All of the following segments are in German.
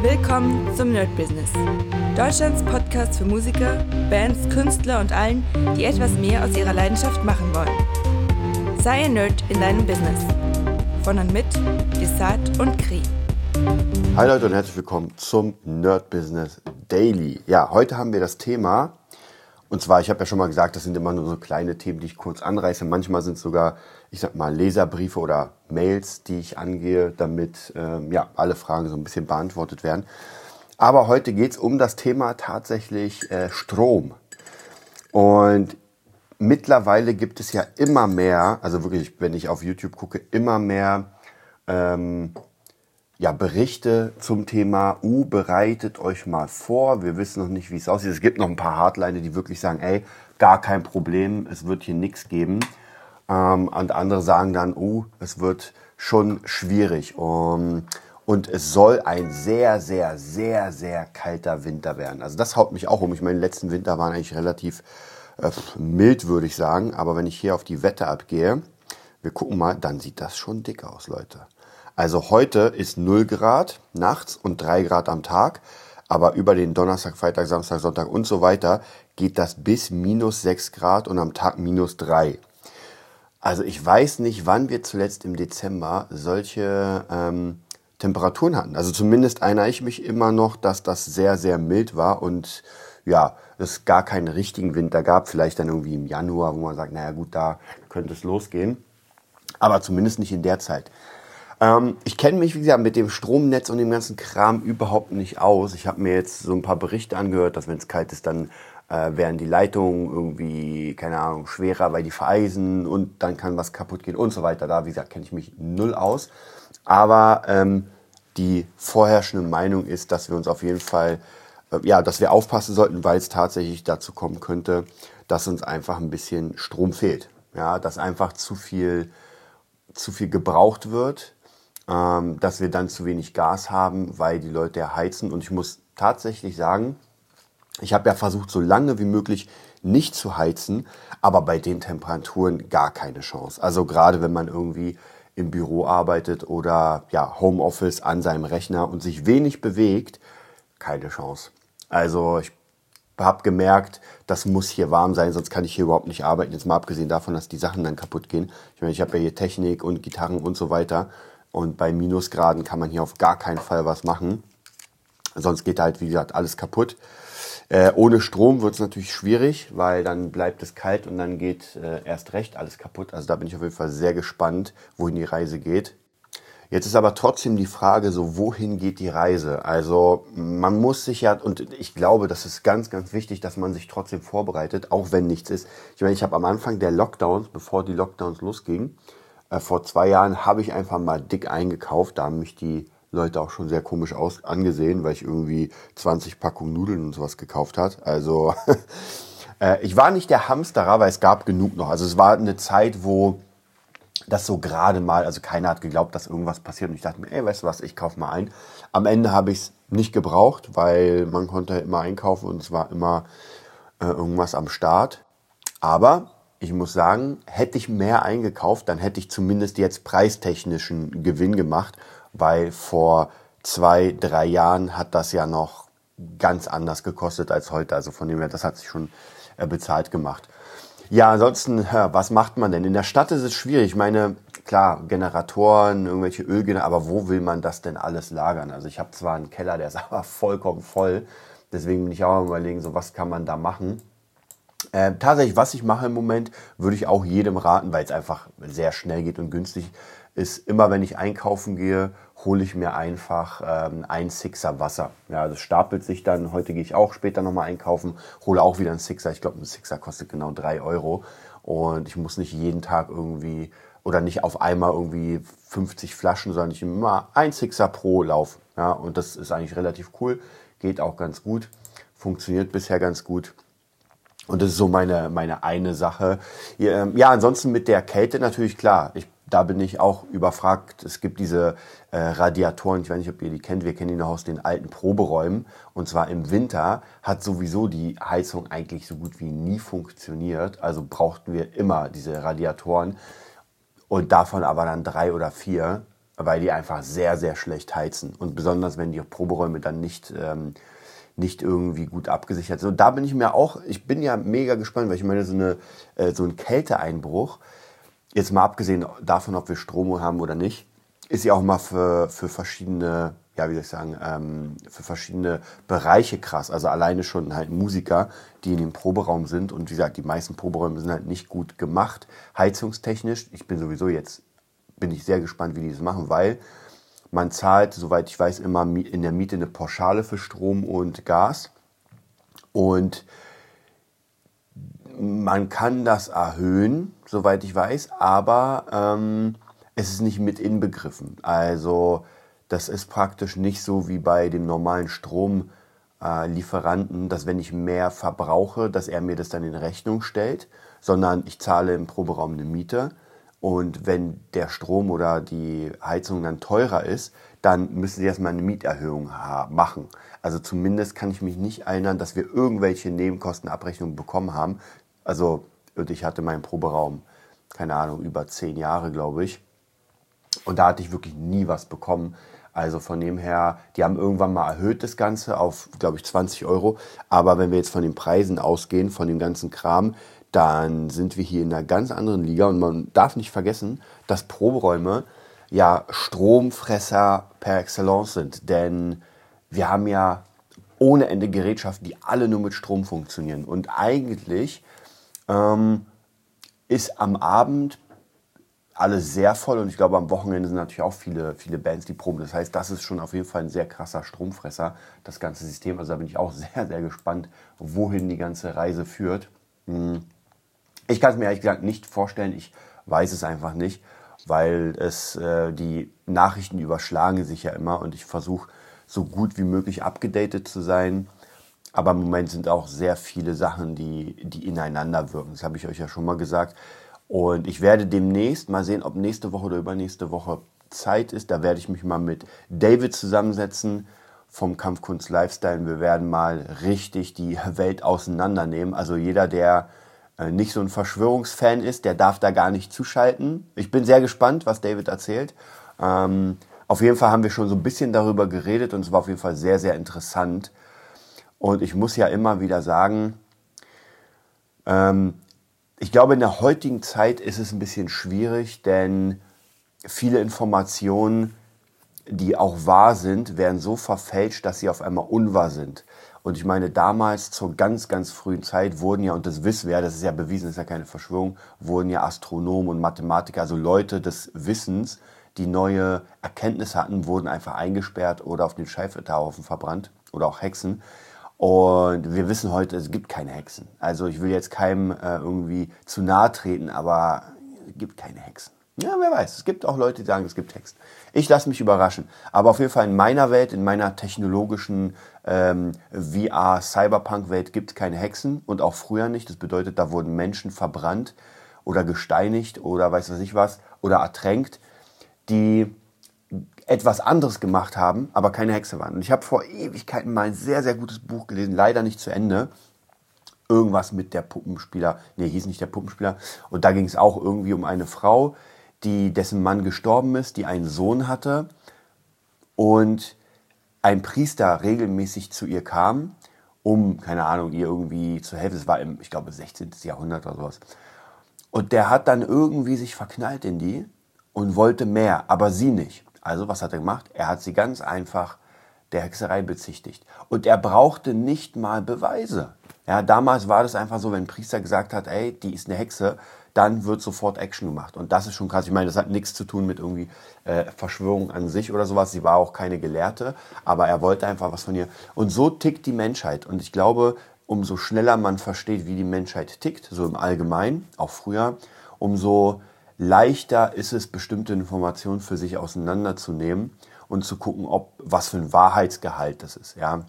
Willkommen zum Nerd Business. Deutschlands Podcast für Musiker, Bands, Künstler und allen, die etwas mehr aus ihrer Leidenschaft machen wollen. Sei ein Nerd in deinem Business. Von und mit Desart und Kri. Hi Leute und herzlich willkommen zum Nerd Business Daily. Ja, heute haben wir das Thema, und zwar, ich habe ja schon mal gesagt, das sind immer nur so kleine Themen, die ich kurz anreiße. Manchmal sind es sogar, ich sag mal, Leserbriefe oder Mails, die ich angehe, damit ähm, ja, alle Fragen so ein bisschen beantwortet werden. Aber heute geht es um das Thema tatsächlich äh, Strom. Und mittlerweile gibt es ja immer mehr, also wirklich, wenn ich auf YouTube gucke, immer mehr ähm, ja, Berichte zum Thema, uh, bereitet euch mal vor, wir wissen noch nicht, wie es aussieht. Es gibt noch ein paar Hardliner, die wirklich sagen, ey, gar kein Problem, es wird hier nichts geben. Ähm, und andere sagen dann, uh, es wird schon schwierig. Um, und es soll ein sehr, sehr, sehr, sehr kalter Winter werden. Also das haut mich auch um. Ich meine, die letzten Winter waren eigentlich relativ äh, mild, würde ich sagen. Aber wenn ich hier auf die Wette abgehe, wir gucken mal, dann sieht das schon dick aus, Leute. Also heute ist 0 Grad nachts und 3 Grad am Tag. Aber über den Donnerstag, Freitag, Samstag, Sonntag und so weiter geht das bis minus 6 Grad und am Tag minus 3. Also ich weiß nicht, wann wir zuletzt im Dezember solche ähm, Temperaturen hatten. Also zumindest erinnere ich mich immer noch, dass das sehr, sehr mild war und ja, es gar keinen richtigen Winter gab. Vielleicht dann irgendwie im Januar, wo man sagt, naja gut, da könnte es losgehen. Aber zumindest nicht in der Zeit. Ähm, ich kenne mich, wie gesagt, mit dem Stromnetz und dem ganzen Kram überhaupt nicht aus. Ich habe mir jetzt so ein paar Berichte angehört, dass wenn es kalt ist, dann äh, werden die Leitungen irgendwie, keine Ahnung, schwerer, weil die vereisen und dann kann was kaputt gehen und so weiter. Da, wie gesagt, kenne ich mich null aus. Aber ähm, die vorherrschende Meinung ist, dass wir uns auf jeden Fall, äh, ja, dass wir aufpassen sollten, weil es tatsächlich dazu kommen könnte, dass uns einfach ein bisschen Strom fehlt. Ja, dass einfach zu viel, zu viel gebraucht wird ähm, dass wir dann zu wenig Gas haben, weil die Leute ja heizen. Und ich muss tatsächlich sagen, ich habe ja versucht, so lange wie möglich nicht zu heizen, aber bei den Temperaturen gar keine Chance. Also gerade wenn man irgendwie im Büro arbeitet oder ja, Homeoffice an seinem Rechner und sich wenig bewegt, keine Chance. Also ich habe gemerkt, das muss hier warm sein, sonst kann ich hier überhaupt nicht arbeiten. Jetzt mal abgesehen davon, dass die Sachen dann kaputt gehen. Ich meine, ich habe ja hier Technik und Gitarren und so weiter. Und bei Minusgraden kann man hier auf gar keinen Fall was machen. Sonst geht halt, wie gesagt, alles kaputt. Äh, ohne Strom wird es natürlich schwierig, weil dann bleibt es kalt und dann geht äh, erst recht alles kaputt. Also da bin ich auf jeden Fall sehr gespannt, wohin die Reise geht. Jetzt ist aber trotzdem die Frage, so wohin geht die Reise? Also man muss sich ja, und ich glaube, das ist ganz, ganz wichtig, dass man sich trotzdem vorbereitet, auch wenn nichts ist. Ich meine, ich habe am Anfang der Lockdowns, bevor die Lockdowns losgingen, äh, vor zwei Jahren habe ich einfach mal dick eingekauft. Da haben mich die Leute auch schon sehr komisch aus angesehen, weil ich irgendwie 20 Packungen Nudeln und sowas gekauft hat. Also äh, ich war nicht der Hamsterer, weil es gab genug noch. Also es war eine Zeit, wo das so gerade mal, also keiner hat geglaubt, dass irgendwas passiert. Und ich dachte mir, ey, weißt du was, ich kaufe mal ein. Am Ende habe ich es nicht gebraucht, weil man konnte immer einkaufen und es war immer äh, irgendwas am Start. Aber ich muss sagen, hätte ich mehr eingekauft, dann hätte ich zumindest jetzt preistechnischen Gewinn gemacht, weil vor zwei, drei Jahren hat das ja noch ganz anders gekostet als heute. Also von dem her, das hat sich schon äh, bezahlt gemacht. Ja, ansonsten, was macht man denn? In der Stadt ist es schwierig. Ich meine, klar, Generatoren, irgendwelche Ölgeneratoren, aber wo will man das denn alles lagern? Also ich habe zwar einen Keller, der ist aber vollkommen voll. Deswegen bin ich auch am überlegen, so was kann man da machen. Äh, tatsächlich, was ich mache im Moment, würde ich auch jedem raten, weil es einfach sehr schnell geht und günstig ist. Immer wenn ich einkaufen gehe, hole ich mir einfach ähm, ein Sixer Wasser. Ja, das stapelt sich dann. Heute gehe ich auch später nochmal einkaufen, hole auch wieder einen Sixer. Ich glaube, ein Sixer kostet genau drei Euro. Und ich muss nicht jeden Tag irgendwie oder nicht auf einmal irgendwie 50 Flaschen, sondern ich immer ein Sixer pro Lauf. Ja, und das ist eigentlich relativ cool. Geht auch ganz gut. Funktioniert bisher ganz gut. Und das ist so meine, meine eine Sache. Ähm, ja, ansonsten mit der Kälte natürlich klar. Ich, da bin ich auch überfragt. Es gibt diese äh, Radiatoren, ich weiß nicht, ob ihr die kennt, wir kennen die noch aus den alten Proberäumen. Und zwar im Winter hat sowieso die Heizung eigentlich so gut wie nie funktioniert. Also brauchten wir immer diese Radiatoren. Und davon aber dann drei oder vier. weil die einfach sehr, sehr schlecht heizen. Und besonders, wenn die Proberäume dann nicht, ähm, nicht irgendwie gut abgesichert sind. Und da bin ich mir auch, ich bin ja mega gespannt, weil ich meine, so, eine, äh, so ein Kälteeinbruch, jetzt mal abgesehen davon, ob wir Strom haben oder nicht, ist ja auch mal für, für verschiedene, ja, wie soll ich sagen, ähm, für verschiedene Bereiche krass. Also alleine schon halt Musiker, die in dem Proberaum sind. Und wie gesagt, die meisten Proberäume sind halt nicht gut gemacht, heizungstechnisch. Ich bin sowieso jetzt, bin ich sehr gespannt, wie die das machen, weil man zahlt, soweit ich weiß, immer in der Miete eine Pauschale für Strom und Gas. Und man kann das erhöhen, soweit ich weiß, aber ähm, es ist nicht mit inbegriffen. Also das ist praktisch nicht so wie bei dem normalen Stromlieferanten, dass wenn ich mehr verbrauche, dass er mir das dann in Rechnung stellt, sondern ich zahle im Proberaum eine Miete. Und wenn der Strom oder die Heizung dann teurer ist, dann müssen sie erstmal eine Mieterhöhung machen. Also zumindest kann ich mich nicht erinnern, dass wir irgendwelche Nebenkostenabrechnungen bekommen haben. Also ich hatte meinen Proberaum, keine Ahnung, über zehn Jahre, glaube ich. Und da hatte ich wirklich nie was bekommen. Also von dem her, die haben irgendwann mal erhöht das Ganze auf, glaube ich, 20 Euro. Aber wenn wir jetzt von den Preisen ausgehen, von dem ganzen Kram, dann sind wir hier in einer ganz anderen Liga. Und man darf nicht vergessen, dass Proberäume ja Stromfresser per Excellence sind. Denn wir haben ja ohne Ende Gerätschaften, die alle nur mit Strom funktionieren. Und eigentlich ähm, ist am Abend alles sehr voll und ich glaube, am Wochenende sind natürlich auch viele, viele Bands, die proben. Das heißt, das ist schon auf jeden Fall ein sehr krasser Stromfresser, das ganze System. Also da bin ich auch sehr, sehr gespannt, wohin die ganze Reise führt. Hm. Ich kann es mir ehrlich gesagt nicht vorstellen. Ich weiß es einfach nicht, weil es äh, die Nachrichten überschlagen sich ja immer und ich versuche so gut wie möglich abgedatet zu sein. Aber im Moment sind auch sehr viele Sachen, die, die ineinander wirken. Das habe ich euch ja schon mal gesagt. Und ich werde demnächst mal sehen, ob nächste Woche oder übernächste Woche Zeit ist. Da werde ich mich mal mit David zusammensetzen vom Kampfkunst Lifestyle. Wir werden mal richtig die Welt auseinandernehmen. Also jeder, der nicht so ein Verschwörungsfan ist, der darf da gar nicht zuschalten. Ich bin sehr gespannt, was David erzählt. Ähm, auf jeden Fall haben wir schon so ein bisschen darüber geredet und es war auf jeden Fall sehr, sehr interessant. Und ich muss ja immer wieder sagen, ähm, ich glaube, in der heutigen Zeit ist es ein bisschen schwierig, denn viele Informationen, die auch wahr sind, werden so verfälscht, dass sie auf einmal unwahr sind. Und ich meine, damals zur ganz, ganz frühen Zeit wurden ja, und das wissen wir ja, das ist ja bewiesen, das ist ja keine Verschwörung, wurden ja Astronomen und Mathematiker, also Leute des Wissens, die neue Erkenntnisse hatten, wurden einfach eingesperrt oder auf den Scheiterhaufen verbrannt oder auch Hexen. Und wir wissen heute, es gibt keine Hexen. Also ich will jetzt keinem äh, irgendwie zu nahe treten, aber es gibt keine Hexen. Ja, wer weiß. Es gibt auch Leute, die sagen, es gibt Hexen. Ich lasse mich überraschen. Aber auf jeden Fall in meiner Welt, in meiner technologischen ähm, VR-Cyberpunk-Welt gibt es keine Hexen und auch früher nicht. Das bedeutet, da wurden Menschen verbrannt oder gesteinigt oder weiß was ich was oder ertränkt, die etwas anderes gemacht haben, aber keine Hexe waren. Und ich habe vor Ewigkeiten mal ein sehr, sehr gutes Buch gelesen, leider nicht zu Ende. Irgendwas mit der Puppenspieler, nee, hieß nicht der Puppenspieler. Und da ging es auch irgendwie um eine Frau, die, dessen Mann gestorben ist, die einen Sohn hatte und ein Priester regelmäßig zu ihr kam, um, keine Ahnung, ihr irgendwie zu helfen. Es war im, ich glaube, 16. Jahrhundert oder sowas. Und der hat dann irgendwie sich verknallt in die und wollte mehr, aber sie nicht. Also was hat er gemacht? Er hat sie ganz einfach der Hexerei bezichtigt. Und er brauchte nicht mal Beweise. Ja, damals war das einfach so, wenn ein Priester gesagt hat, ey, die ist eine Hexe, dann wird sofort Action gemacht. Und das ist schon krass. Ich meine, das hat nichts zu tun mit irgendwie äh, Verschwörung an sich oder sowas. Sie war auch keine Gelehrte, aber er wollte einfach was von ihr. Und so tickt die Menschheit. Und ich glaube, umso schneller man versteht, wie die Menschheit tickt, so im Allgemeinen, auch früher, umso leichter ist es, bestimmte Informationen für sich auseinanderzunehmen und zu gucken, ob was für ein Wahrheitsgehalt das ist. Ja.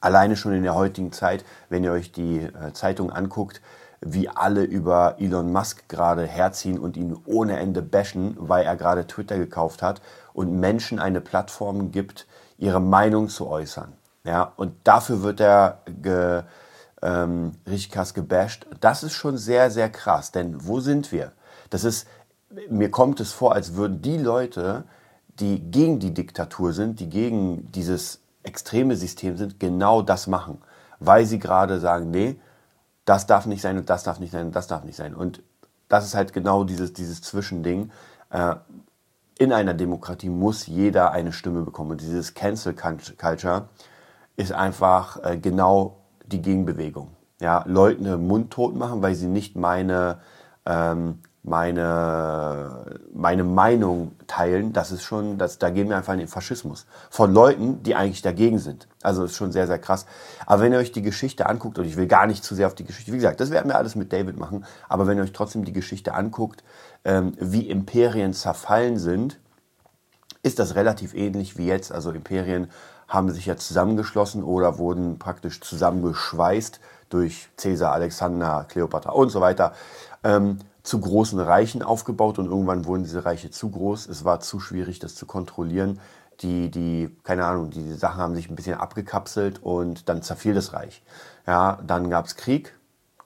Alleine schon in der heutigen Zeit, wenn ihr euch die äh, Zeitung anguckt, wie alle über Elon Musk gerade herziehen und ihn ohne Ende bashen, weil er gerade Twitter gekauft hat und Menschen eine Plattform gibt, ihre Meinung zu äußern. Ja, und dafür wird er ge, ähm, richtig krass gebasht. Das ist schon sehr, sehr krass, denn wo sind wir? Das ist, mir kommt es vor, als würden die Leute, die gegen die Diktatur sind, die gegen dieses extreme System sind, genau das machen. Weil sie gerade sagen, nee, das darf nicht sein und das darf nicht sein und das darf nicht sein. Und das ist halt genau dieses, dieses Zwischending. Äh, in einer Demokratie muss jeder eine Stimme bekommen. Und dieses Cancel Culture ist einfach äh, genau die Gegenbewegung. Ja, Leute mundtot machen, weil sie nicht meine, ähm, meine, meine Meinung teilen, das ist schon, das, da gehen wir einfach in den Faschismus. Von Leuten, die eigentlich dagegen sind. Also ist schon sehr, sehr krass. Aber wenn ihr euch die Geschichte anguckt, und ich will gar nicht zu sehr auf die Geschichte, wie gesagt, das werden wir alles mit David machen, aber wenn ihr euch trotzdem die Geschichte anguckt, ähm, wie Imperien zerfallen sind, ist das relativ ähnlich wie jetzt. Also Imperien haben sich ja zusammengeschlossen oder wurden praktisch zusammengeschweißt durch Caesar, Alexander, Kleopatra und so weiter. Ähm, zu großen Reichen aufgebaut und irgendwann wurden diese Reiche zu groß. Es war zu schwierig, das zu kontrollieren. Die, die, keine Ahnung, die Sachen haben sich ein bisschen abgekapselt und dann zerfiel das Reich. Ja, dann gab es Krieg,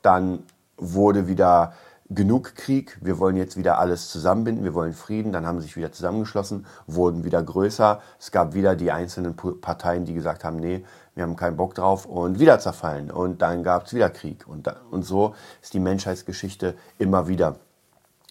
dann wurde wieder genug Krieg, wir wollen jetzt wieder alles zusammenbinden, wir wollen Frieden, dann haben sie sich wieder zusammengeschlossen, wurden wieder größer. Es gab wieder die einzelnen Parteien, die gesagt haben, nee, wir haben keinen Bock drauf und wieder zerfallen. Und dann gab es wieder Krieg. Und, da, und so ist die Menschheitsgeschichte immer wieder.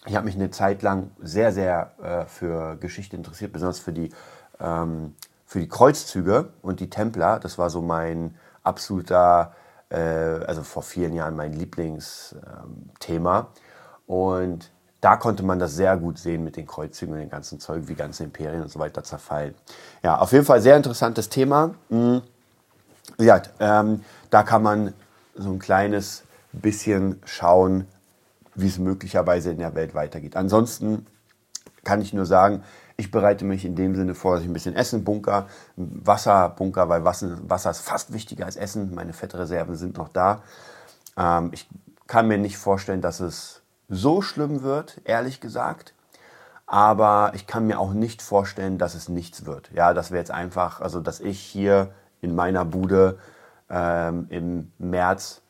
Ich habe mich eine Zeit lang sehr, sehr äh, für Geschichte interessiert, besonders für die, ähm, für die Kreuzzüge und die Templer. Das war so mein absoluter, äh, also vor vielen Jahren mein Lieblingsthema. Und da konnte man das sehr gut sehen mit den Kreuzzügen und den ganzen Zeug, wie ganze Imperien und so weiter zerfallen. Ja, auf jeden Fall sehr interessantes Thema. Hm. Ja, ähm, da kann man so ein kleines bisschen schauen, wie es möglicherweise in der Welt weitergeht. Ansonsten kann ich nur sagen, ich bereite mich in dem Sinne vor, dass ich ein bisschen Essen bunker, Wasser bunker, weil Wasser, ist fast wichtiger als Essen. Meine Fettreserven sind noch da. Ähm, ich kann mir nicht vorstellen, dass es so schlimm wird, ehrlich gesagt. Aber ich kann mir auch nicht vorstellen, dass es nichts wird. Ja, dass wir jetzt einfach, also dass ich hier in meiner Bude ähm, im März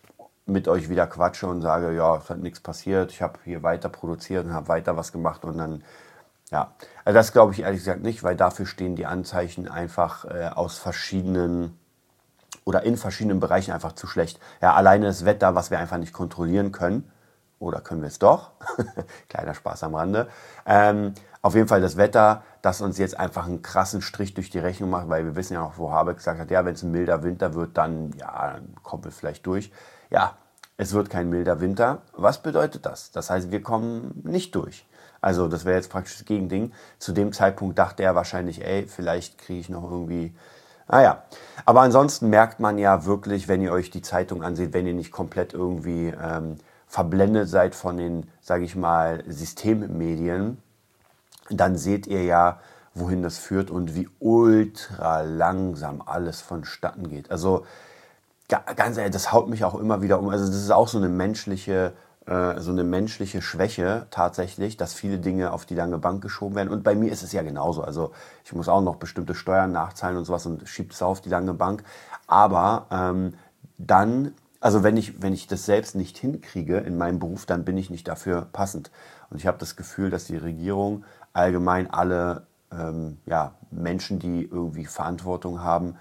mit euch wieder quatsche und sage, ja, es hat nichts passiert, ich habe hier weiter produziert und habe weiter was gemacht und dann, ja, also das glaube ich ehrlich gesagt nicht, weil dafür stehen die Anzeichen einfach äh, aus verschiedenen oder in verschiedenen Bereichen einfach zu schlecht. Ja, alleine das Wetter, was wir einfach nicht kontrollieren können, oder können wir es doch? Kleiner Spaß am Rande. Ähm, auf jeden Fall das Wetter, das uns jetzt einfach einen krassen Strich durch die Rechnung macht, weil wir wissen ja auch, wo Habeck gesagt hat, ja, wenn es ein milder Winter wird, dann, ja, dann kommen wir vielleicht durch. Ja, es wird kein milder Winter. Was bedeutet das? Das heißt, wir kommen nicht durch. Also das wäre jetzt praktisch das Gegending. Zu dem Zeitpunkt dachte er wahrscheinlich, ey, vielleicht kriege ich noch irgendwie naja, aber ansonsten merkt man ja wirklich, wenn ihr euch die Zeitung ansieht, wenn ihr nicht komplett irgendwie ähm, verblendet seid von den, sage ich mal, Systemmedien, dann seht ihr ja, wohin das führt und wie ultra langsam alles vonstatten geht. Also ganz ehrlich, das haut mich auch immer wieder um. Also das ist auch so eine menschliche, äh, so eine menschliche Schwäche tatsächlich, dass viele Dinge auf die lange Bank geschoben werden. Und bei mir ist es ja genauso. Also ich muss auch noch bestimmte Steuern nachzahlen und sowas und schiebt es auf die lange Bank. Aber ähm, dann also wenn ich, wenn ich das selbst nicht hinkriege in meinem Beruf, dann bin ich nicht dafür passend. Und ich habe das Gefühl, dass die Regierung allgemein alle ähm, ja, Menschen, die irgendwie Verantwortung haben,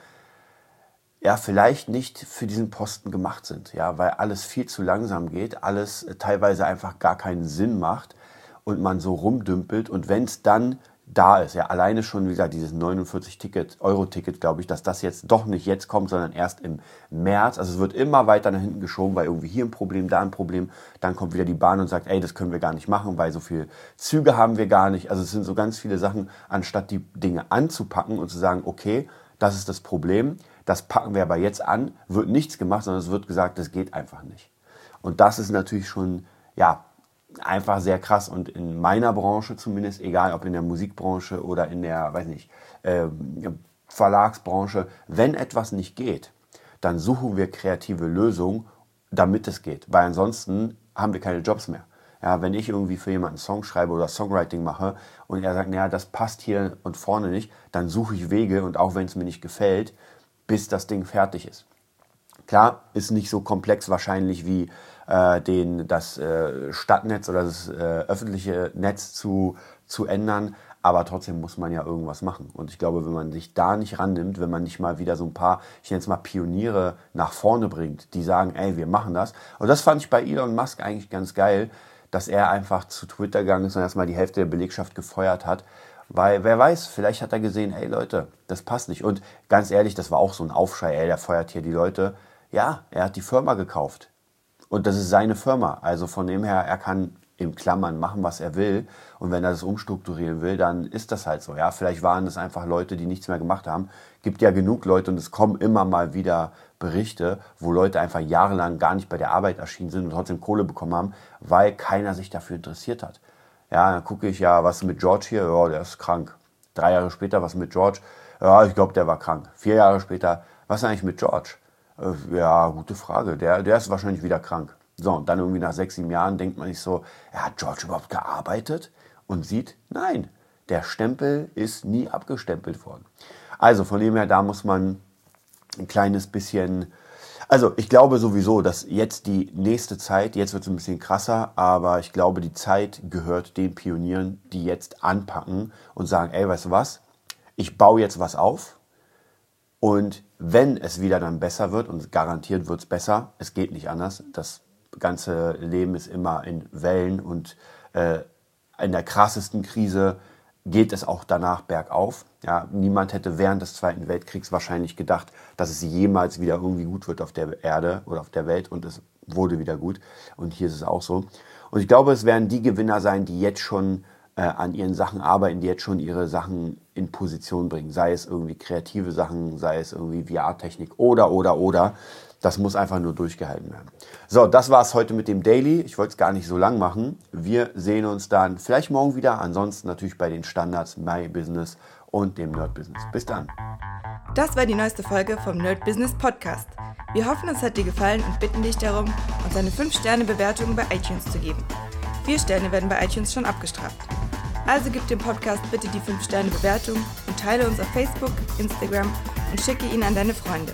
ja, vielleicht nicht für diesen Posten gemacht sind, ja, weil alles viel zu langsam geht, alles teilweise einfach gar keinen Sinn macht und man so rumdümpelt und wenn es dann da ist. Ja, alleine schon, wie gesagt, dieses 49-Ticket, Euro-Ticket, glaube ich, dass das jetzt doch nicht jetzt kommt, sondern erst im März. Also es wird immer weiter nach hinten geschoben, weil irgendwie hier ein Problem, da ein Problem. Dann kommt wieder die Bahn und sagt, ey, das können wir gar nicht machen, weil so viele Züge haben wir gar nicht. Also es sind so ganz viele Sachen, anstatt die Dinge anzupacken und zu sagen, okay, das ist das Problem, das packen wir aber jetzt an, wird nichts gemacht, sondern es wird gesagt, das geht einfach nicht. Und das ist natürlich schon, ja, einfach sehr krass. Und in meiner Branche zumindest, egal ob in der Musikbranche oder in der, weiß nicht, äh, Verlagsbranche, wenn etwas nicht geht, dann suchen wir kreative Lösungen, damit es geht. Weil ansonsten haben wir keine Jobs mehr. Ja, wenn ich irgendwie für jemanden einen Song schreibe oder Songwriting mache und er sagt, naja, das passt hier und vorne nicht, dann suche ich Wege und auch wenn es mir nicht gefällt, bis das Ding fertig ist. Klar, ist nicht so komplex wahrscheinlich wie äh, den, das äh, Stadtnetz oder das äh, öffentliche Netz zu, zu ändern. aber trotzdem muss man ja irgendwas machen. Und ich glaube, wenn man sich da nicht rannimmt, wenn man nicht mal wieder so ein paar, ich nenne es mal Pioniere nach vorne bringt, die sagen, ey, wir machen das. Und das fand ich bei Elon Musk eigentlich ganz geil, dass er einfach zu Twitter gegangen ist und erstmal die Hälfte der Belegschaft gefeuert hat. Weil wer weiß, vielleicht hat er gesehen, ey Leute, das passt nicht. Und ganz ehrlich, das war auch so ein Aufschrei, ey, der feuert hier die Leute. Ja, er hat die Firma gekauft. Und das ist seine Firma. Also von dem her, er kann im Klammern machen, was er will. Und wenn er das umstrukturieren will, dann ist das halt so. Ja, vielleicht waren es einfach Leute, die nichts mehr gemacht haben. Gibt ja genug Leute und es kommen immer mal wieder Berichte, wo Leute einfach jahrelang gar nicht bei der Arbeit erschienen sind und trotzdem Kohle bekommen haben, weil keiner sich dafür interessiert hat. Ja, dann gucke ich ja, was mit George hier? Ja, der ist krank. Drei Jahre später, was mit George? Ja, ich glaube, der war krank. Vier Jahre später, was eigentlich mit George? Äh, ja, gute Frage. Der, der ist wahrscheinlich wieder krank. So, und dann irgendwie nach sechs, sieben Jahren denkt man sich so, ja, hat George überhaupt gearbeitet? Und sieht, nein, der Stempel ist nie abgestempelt worden. Also von dem her, da muss man ein kleines bisschen, also ich glaube sowieso, dass jetzt die nächste Zeit, jetzt wird es ein bisschen krasser, aber ich glaube, die Zeit gehört den Pionieren, die jetzt anpacken und sagen, ey, weißt du was, ich baue jetzt was auf und wenn es wieder dann besser wird, und garantiert wird es besser, es geht nicht anders, das ganze Leben ist immer in Wellen und äh, in der krassesten Krise geht es auch danach bergauf. Ja, niemand hätte während des Zweiten Weltkriegs wahrscheinlich gedacht, dass es jemals wieder irgendwie gut wird auf der Erde oder auf der Welt und es wurde wieder gut. Und hier ist es auch so. Und ich glaube, es werden die Gewinner sein, die jetzt schon äh, an ihren Sachen arbeiten, die jetzt schon ihre Sachen in Position bringen. Sei es irgendwie kreative Sachen, sei es irgendwie VR-Technik oder, oder, oder. Das muss einfach nur durchgehalten werden. So, das war es heute mit dem Daily. Ich wollte es gar nicht so lang machen. Wir sehen uns dann vielleicht morgen wieder. Ansonsten natürlich bei den Standards My Business und dem Nerd Business. Bis dann. Das war die neueste Folge vom Nerd Business Podcast. Wir hoffen, es hat dir gefallen und bitten dich darum, uns eine 5-Sterne-Bewertung bei iTunes zu geben. Vier Sterne werden bei iTunes schon abgestraft. Also gib dem Podcast bitte die 5-Sterne-Bewertung und teile uns auf Facebook, Instagram und schicke ihn an deine Freunde.